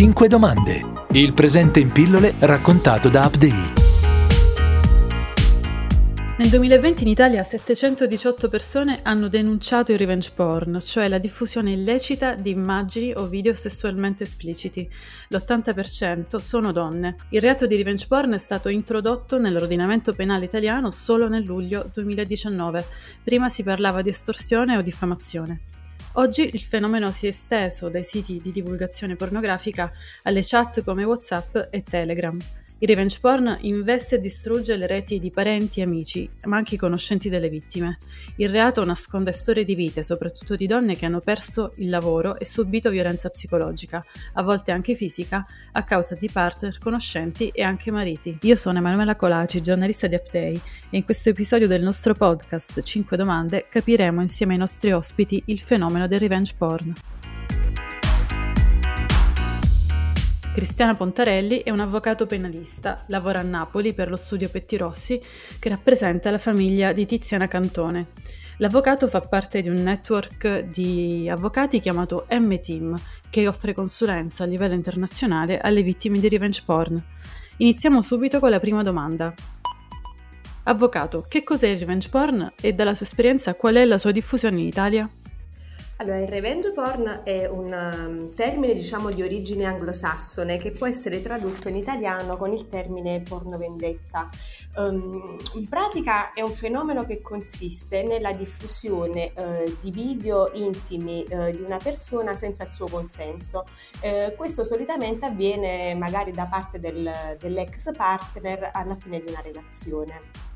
5 domande. Il presente in pillole raccontato da Update. Nel 2020 in Italia 718 persone hanno denunciato il revenge porn, cioè la diffusione illecita di immagini o video sessualmente espliciti. L'80% sono donne. Il reato di revenge porn è stato introdotto nell'ordinamento penale italiano solo nel luglio 2019. Prima si parlava di estorsione o diffamazione. Oggi il fenomeno si è esteso dai siti di divulgazione pornografica alle chat come WhatsApp e Telegram. Il revenge porn investe e distrugge le reti di parenti e amici, ma anche i conoscenti delle vittime. Il reato nasconde storie di vite, soprattutto di donne che hanno perso il lavoro e subito violenza psicologica, a volte anche fisica, a causa di partner, conoscenti e anche mariti. Io sono Emanuela Colaci, giornalista di Upday, e in questo episodio del nostro podcast 5 domande capiremo insieme ai nostri ospiti il fenomeno del revenge porn. Cristiano Pontarelli è un avvocato penalista, lavora a Napoli per lo studio Pettirossi che rappresenta la famiglia di Tiziana Cantone. L'avvocato fa parte di un network di avvocati chiamato M-Team che offre consulenza a livello internazionale alle vittime di revenge porn. Iniziamo subito con la prima domanda. Avvocato, che cos'è il revenge porn e dalla sua esperienza qual è la sua diffusione in Italia? Allora, il revenge porn è un um, termine, diciamo, di origine anglosassone che può essere tradotto in italiano con il termine porno vendetta. Um, in pratica è un fenomeno che consiste nella diffusione uh, di video intimi uh, di una persona senza il suo consenso. Uh, questo solitamente avviene magari da parte del, dell'ex partner alla fine di una relazione.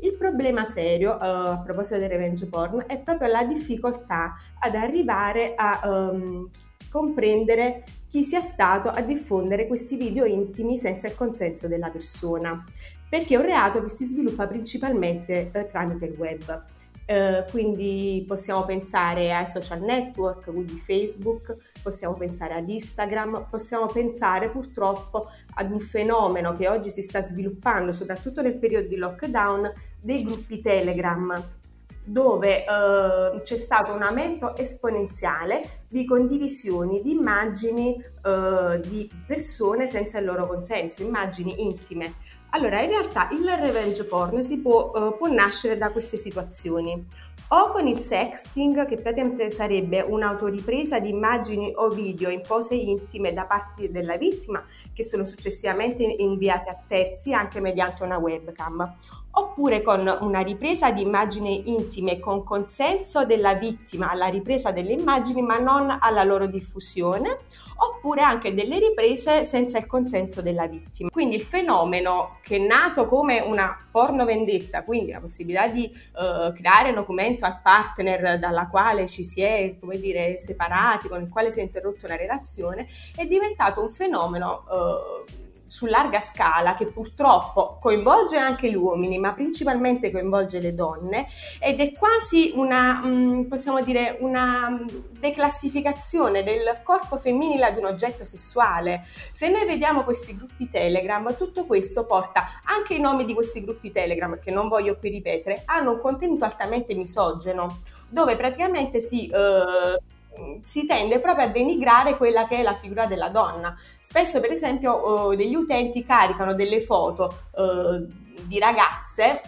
Il problema serio, uh, a proposito del revenge porn, è proprio la difficoltà ad arrivare a um, comprendere chi sia stato a diffondere questi video intimi senza il consenso della persona, perché è un reato che si sviluppa principalmente uh, tramite il web. Uh, quindi possiamo pensare ai social network, quindi Facebook, possiamo pensare ad Instagram, possiamo pensare purtroppo ad un fenomeno che oggi si sta sviluppando, soprattutto nel periodo di lockdown, dei gruppi Telegram dove eh, c'è stato un aumento esponenziale di condivisioni di immagini eh, di persone senza il loro consenso, immagini intime. Allora, in realtà il revenge porn si può, eh, può nascere da queste situazioni. O con il sexting, che praticamente sarebbe un'autoripresa di immagini o video in pose intime da parte della vittima che sono successivamente inviate a terzi anche mediante una webcam, oppure con una ripresa di immagini intime con consenso della vittima alla ripresa delle immagini ma non alla loro diffusione, oppure anche delle riprese senza il consenso della vittima. Quindi il fenomeno che è nato come una porno vendetta, quindi la possibilità di uh, creare un documento al partner dalla quale ci si è, come dire, separati, con il quale si è interrotta una relazione, è diventato un fenomeno uh, su larga scala che purtroppo coinvolge anche gli uomini, ma principalmente coinvolge le donne ed è quasi una, mm, possiamo dire, una mm, declassificazione del corpo femminile ad un oggetto sessuale. Se noi vediamo questi gruppi Telegram, tutto questo porta anche i nomi di questi gruppi Telegram, che non voglio qui ripetere, hanno un contenuto altamente misogeno, dove praticamente si... Eh, si tende proprio a denigrare quella che è la figura della donna. Spesso, per esempio, eh, degli utenti caricano delle foto eh, di ragazze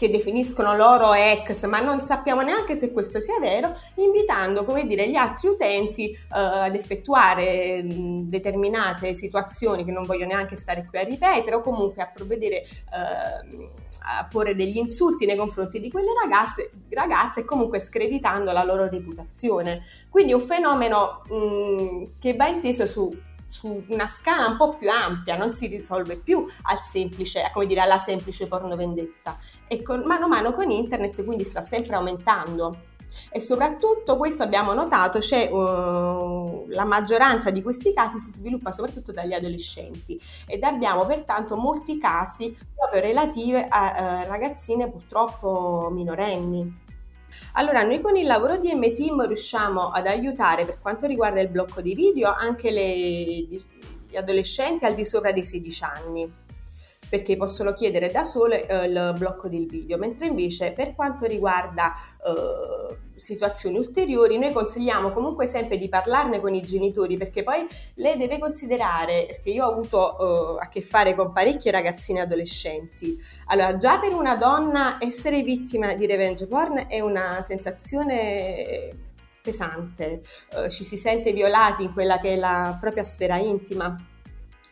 che definiscono loro ex, ma non sappiamo neanche se questo sia vero, invitando, come dire, gli altri utenti eh, ad effettuare mh, determinate situazioni che non voglio neanche stare qui a ripetere o comunque a provvedere eh, a porre degli insulti nei confronti di quelle ragazze, ragazze e comunque screditando la loro reputazione. Quindi un fenomeno mh, che va inteso su su una scala un po' più ampia, non si risolve più al semplice, come dire, alla semplice porno vendetta. E con, mano a mano con internet quindi sta sempre aumentando. E soprattutto questo abbiamo notato, c'è uh, la maggioranza di questi casi si sviluppa soprattutto dagli adolescenti ed abbiamo pertanto molti casi proprio relativi a uh, ragazzine purtroppo minorenni. Allora, noi con il lavoro di M-Team riusciamo ad aiutare per quanto riguarda il blocco di video anche le, gli adolescenti al di sopra dei 16 anni. Perché possono chiedere da sole eh, il blocco del video, mentre invece per quanto riguarda eh, situazioni ulteriori noi consigliamo comunque sempre di parlarne con i genitori perché poi lei deve considerare, perché io ho avuto eh, a che fare con parecchie ragazzine adolescenti, allora già per una donna essere vittima di revenge porn è una sensazione pesante, uh, ci si sente violati in quella che è la propria sfera intima,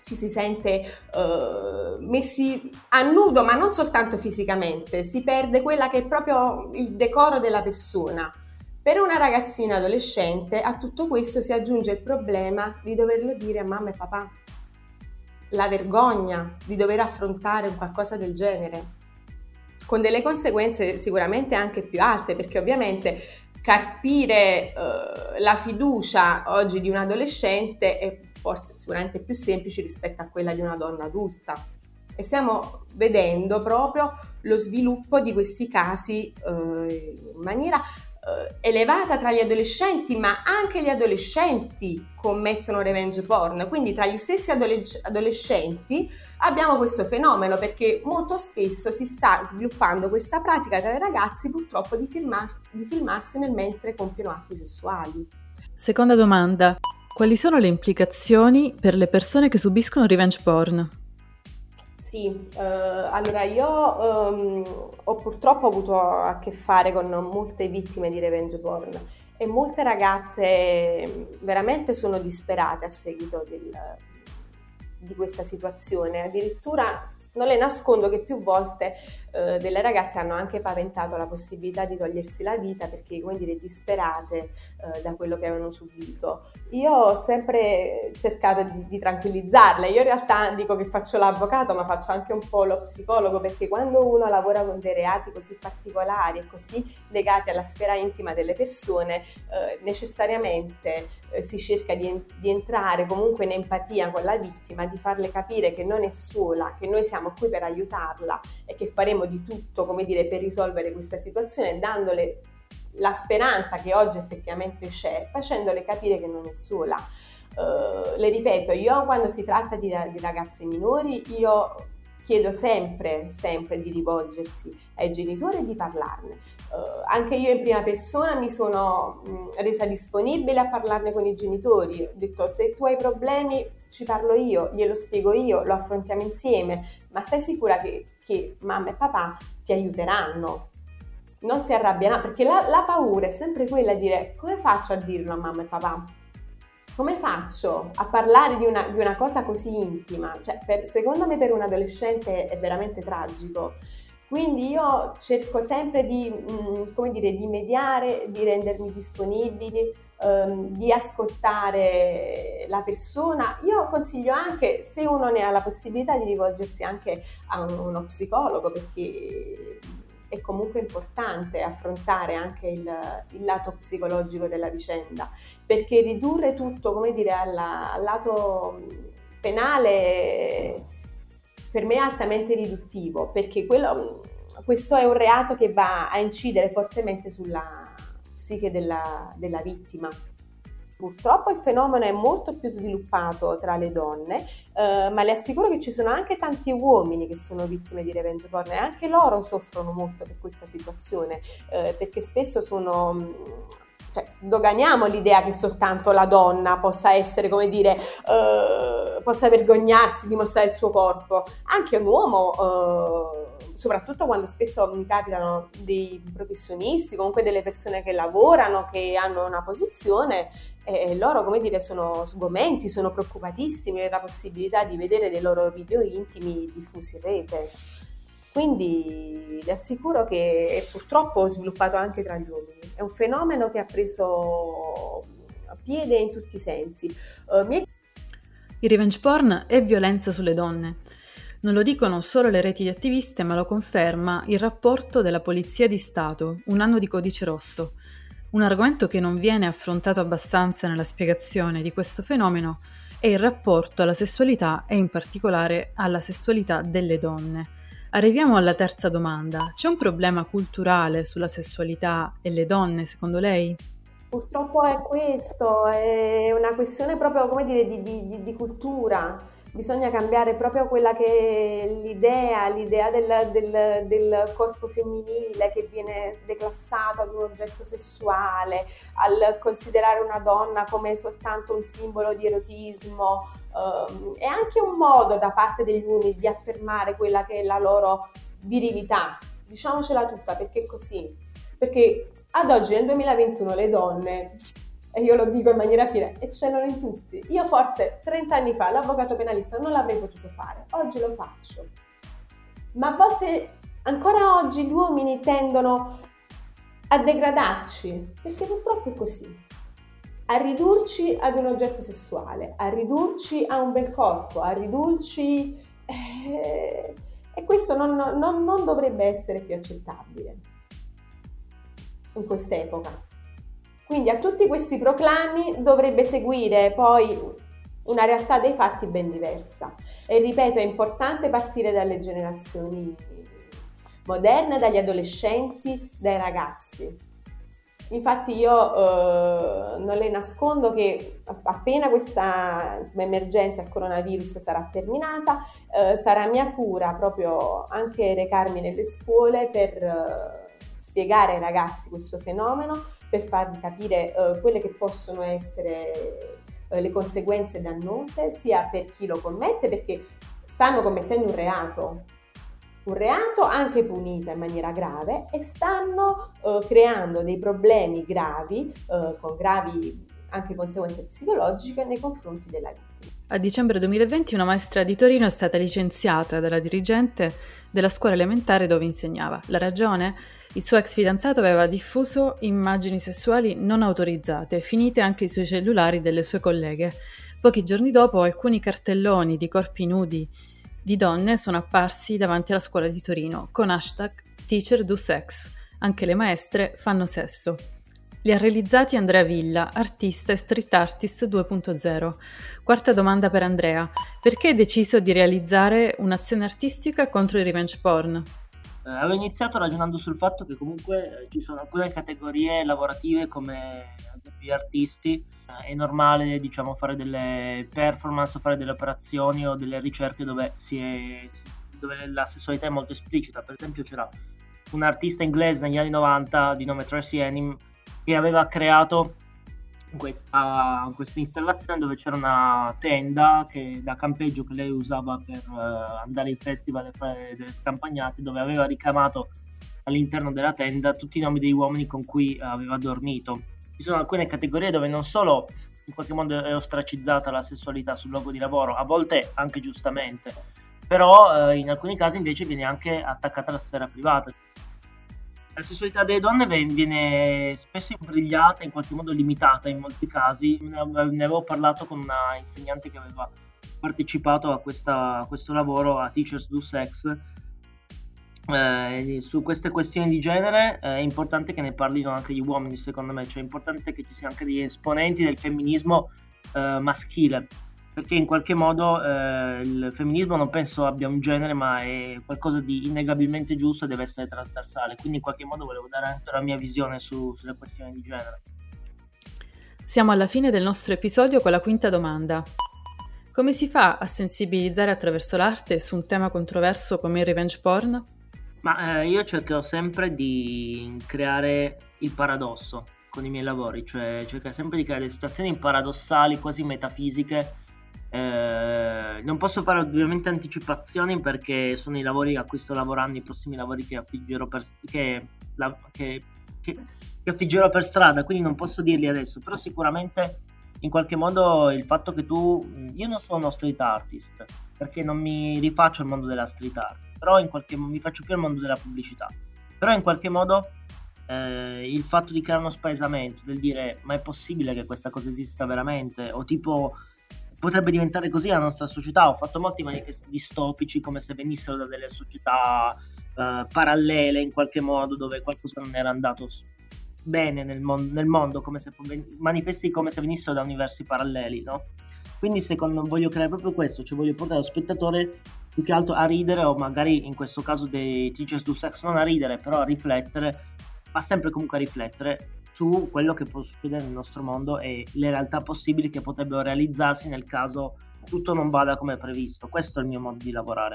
ci si sente uh, messi a nudo, ma non soltanto fisicamente, si perde quella che è proprio il decoro della persona. Per una ragazzina adolescente a tutto questo si aggiunge il problema di doverlo dire a mamma e papà, la vergogna di dover affrontare un qualcosa del genere, con delle conseguenze sicuramente anche più alte, perché ovviamente carpire eh, la fiducia oggi di un adolescente è forse sicuramente più semplice rispetto a quella di una donna adulta. E stiamo vedendo proprio lo sviluppo di questi casi eh, in maniera eh, elevata tra gli adolescenti, ma anche gli adolescenti commettono revenge porn. Quindi tra gli stessi adolesc- adolescenti abbiamo questo fenomeno perché molto spesso si sta sviluppando questa pratica tra i ragazzi purtroppo di, filmarsi, di filmarsi nel mentre compiono atti sessuali. Seconda domanda. Quali sono le implicazioni per le persone che subiscono revenge porn? Sì, eh, allora io ehm, ho purtroppo avuto a che fare con molte vittime di revenge porn e molte ragazze veramente sono disperate a seguito del, di questa situazione. Addirittura non le nascondo che più volte eh, delle ragazze hanno anche paventato la possibilità di togliersi la vita perché, come dire, disperate eh, da quello che avevano subito. Io ho sempre cercato di, di, tranquillizzarle. Io in realtà dico che faccio l'avvocato, ma faccio anche un po' lo psicologo perché quando uno lavora con dei reati così particolari e così legati alla sfera intima delle persone, eh, necessariamente eh, si cerca di, di entrare comunque in empatia con la vittima, di farle capire che non è sola, che noi siamo qui per aiutarla e che faremo di tutto, come dire, per risolvere questa situazione, dandole la speranza che oggi effettivamente c'è, facendole capire che non è sola. Uh, le ripeto, io quando si tratta di, di ragazze minori, io chiedo sempre, sempre di rivolgersi ai genitori e di parlarne. Uh, anche io in prima persona mi sono mh, resa disponibile a parlarne con i genitori. Ho detto se tu hai problemi ci parlo io, glielo spiego io, lo affrontiamo insieme, ma sei sicura che, che mamma e papà ti aiuteranno? Non si arrabbiano perché la, la paura è sempre quella di dire come faccio a dirlo a mamma e papà? come faccio a parlare di una, di una cosa così intima? Cioè, per, secondo me per un adolescente è veramente tragico. Quindi io cerco sempre di, mh, mm, dire, di mediare, di rendermi disponibili, ehm, di ascoltare la persona. Io consiglio anche, se uno ne ha la possibilità, di rivolgersi anche a uno psicologo perché è comunque importante affrontare anche il, il, lato psicologico della vicenda, perché ridurre tutto, come dire, alla, al lato penale per me è altamente riduttivo, perché quello, questo è un reato che va a incidere fortemente sulla psiche della, della vittima. Purtroppo il fenomeno è molto più sviluppato tra le donne, eh, ma le assicuro che ci sono anche tanti uomini che sono vittime di revenge porn e anche loro soffrono molto per questa situazione, eh, perché spesso sono cioè, doganiamo l'idea che soltanto la donna possa essere, come dire, eh, possa vergognarsi di mostrare il suo corpo. Anche un uomo, eh, soprattutto quando spesso mi capitano dei professionisti, comunque delle persone che lavorano, che hanno una posizione, e loro, come dire, sono sgomenti, sono preoccupatissimi della possibilità di vedere dei loro video intimi diffusi in rete. Quindi le assicuro che è purtroppo sviluppato anche tra gli uomini. È un fenomeno che ha preso piede in tutti i sensi. Uh, mi... Il revenge porn è violenza sulle donne. Non lo dicono solo le reti di attiviste, ma lo conferma il rapporto della Polizia di Stato, un anno di codice rosso. Un argomento che non viene affrontato abbastanza nella spiegazione di questo fenomeno è il rapporto alla sessualità e in particolare alla sessualità delle donne. Arriviamo alla terza domanda. C'è un problema culturale sulla sessualità e le donne, secondo lei? Purtroppo è questo, è una questione proprio, come dire, di, di, di cultura. Bisogna cambiare proprio quella che è l'idea, l'idea del, del, del, corpo femminile che viene declassato ad un oggetto sessuale, al considerare una donna come soltanto un simbolo di erotismo. Um, è anche un modo da parte degli uomini di affermare quella che è la loro virilità. Diciamocela tutta perché è così. Perché ad oggi, nel 2021, le donne e io lo dico in maniera fiera, eccellono in tutti. Io forse 30 anni fa l'avvocato penalista non l'avrei potuto fare, oggi lo faccio. Ma a volte, ancora oggi, gli uomini tendono a degradarci, perché purtroppo è così. A ridurci ad un oggetto sessuale, a ridurci a un bel corpo, a ridurci... Eh, e questo non, non, non dovrebbe essere più accettabile in quest'epoca. Quindi a tutti questi proclami dovrebbe seguire poi una realtà dei fatti ben diversa. E ripeto, è importante partire dalle generazioni moderne, dagli adolescenti, dai ragazzi. Infatti io eh, non le nascondo che appena questa insomma, emergenza al coronavirus sarà terminata, eh, sarà mia cura proprio anche recarmi nelle scuole per eh, spiegare ai ragazzi questo fenomeno per farvi capire uh, quelle che possono essere uh, le conseguenze dannose sia per chi lo commette perché stanno commettendo un reato, un reato anche punito in maniera grave e stanno uh, creando dei problemi gravi con gravi anche conseguenze psicologiche nei confronti della vittima. A dicembre 2020 una maestra di Torino è stata licenziata dalla dirigente della scuola elementare dove insegnava. La ragione? Il suo ex fidanzato aveva diffuso immagini sessuali non autorizzate, finite anche sui cellulari delle sue colleghe. Pochi giorni dopo alcuni cartelloni di corpi nudi di donne sono apparsi davanti alla scuola di Torino con hashtag Teacher do sex. Anche le maestre fanno sesso. Li ha realizzati Andrea Villa, artista e street artist 2.0. Quarta domanda per Andrea. Perché hai deciso di realizzare un'azione artistica contro il revenge porn? Eh, avevo iniziato ragionando sul fatto che comunque eh, ci sono alcune categorie lavorative come gli artisti, eh, è normale diciamo fare delle performance, fare delle operazioni o delle ricerche dove, è, dove la sessualità è molto esplicita. Per esempio c'era un artista inglese negli anni 90 di nome Tracy Enim che aveva creato questa, questa, installazione dove c'era una tenda che, da campeggio che lei usava per uh, andare ai festival e fare delle scampagnate dove aveva ricamato all'interno della tenda tutti i nomi dei uomini con cui aveva dormito. Ci sono alcune categorie dove non solo in qualche modo è ostracizzata la sessualità sul luogo di lavoro, a volte anche giustamente, però eh, in alcuni casi invece viene anche attaccata alla sfera privata la sessualità delle donne viene spesso imbrigliata, in qualche modo limitata in molti casi. Ne avevo parlato con una insegnante che aveva partecipato a, questa, a questo lavoro a Teachers Do Sex. Eh, su queste questioni di genere è importante che ne parlino anche gli uomini, secondo me, cioè è importante che ci siano anche degli esponenti del femminismo eh, maschile perché in qualche modo eh, il femminismo non penso abbia un genere, ma è qualcosa di innegabilmente giusto e deve essere trasversale. Quindi in qualche modo volevo dare anche la mia visione su, sulle questioni di genere. Siamo alla fine del nostro episodio con la quinta domanda. Come si fa a sensibilizzare attraverso l'arte su un tema controverso come il revenge porn? Ma eh, io cercherò sempre di creare il paradosso con i miei lavori, cioè cercare sempre di creare situazioni paradossali, quasi metafisiche, eh, non posso fare ovviamente anticipazioni perché sono i lavori a cui sto lavorando, i prossimi lavori che affiggerò per, che, la, che, che, che affiggerò per strada, quindi non posso dirli adesso, però sicuramente in qualche modo il fatto che tu, io non sono uno street artist perché non mi rifaccio al mondo della street art, però in qualche modo mi faccio più al mondo della pubblicità, però in qualche modo eh, il fatto di creare uno spaesamento, del dire ma è possibile che questa cosa esista veramente, o tipo potrebbe diventare così la nostra società. Ho fatto molti manifesti distopici come se venissero da delle società uh, parallele in qualche modo dove qualcosa non era andato bene nel, mon- nel mondo, come se manifesti come se venissero da universi paralleli, no? Quindi secondo me voglio creare proprio questo, cioè voglio portare lo spettatore più che altro a ridere o magari in questo caso dei Teachers Do Sex non a ridere, però a riflettere, ma sempre comunque a riflettere su quello che può succedere nel nostro mondo e le realtà possibili che potrebbero realizzarsi nel caso tutto non vada come previsto. Questo è il mio modo di lavorare.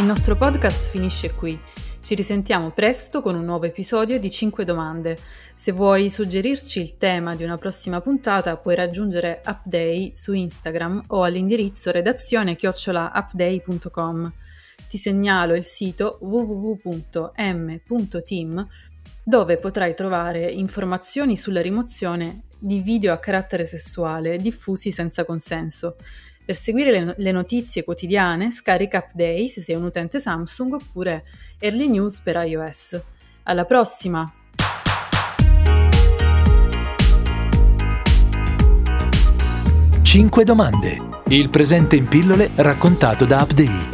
Il nostro podcast finisce qui. Ci risentiamo presto con un nuovo episodio di 5 domande. Se vuoi suggerirci il tema di una prossima puntata, puoi raggiungere Upday su Instagram o all'indirizzo redazione chiocciolaupday.com. Ti segnalo il sito www.m.team dove potrai trovare informazioni sulla rimozione di video a carattere sessuale diffusi senza consenso. Per seguire le, le notizie quotidiane scarica Upday se sei un utente Samsung oppure Early News per iOS. Alla prossima! Cinque domande. Il presente in pillole raccontato da Upday.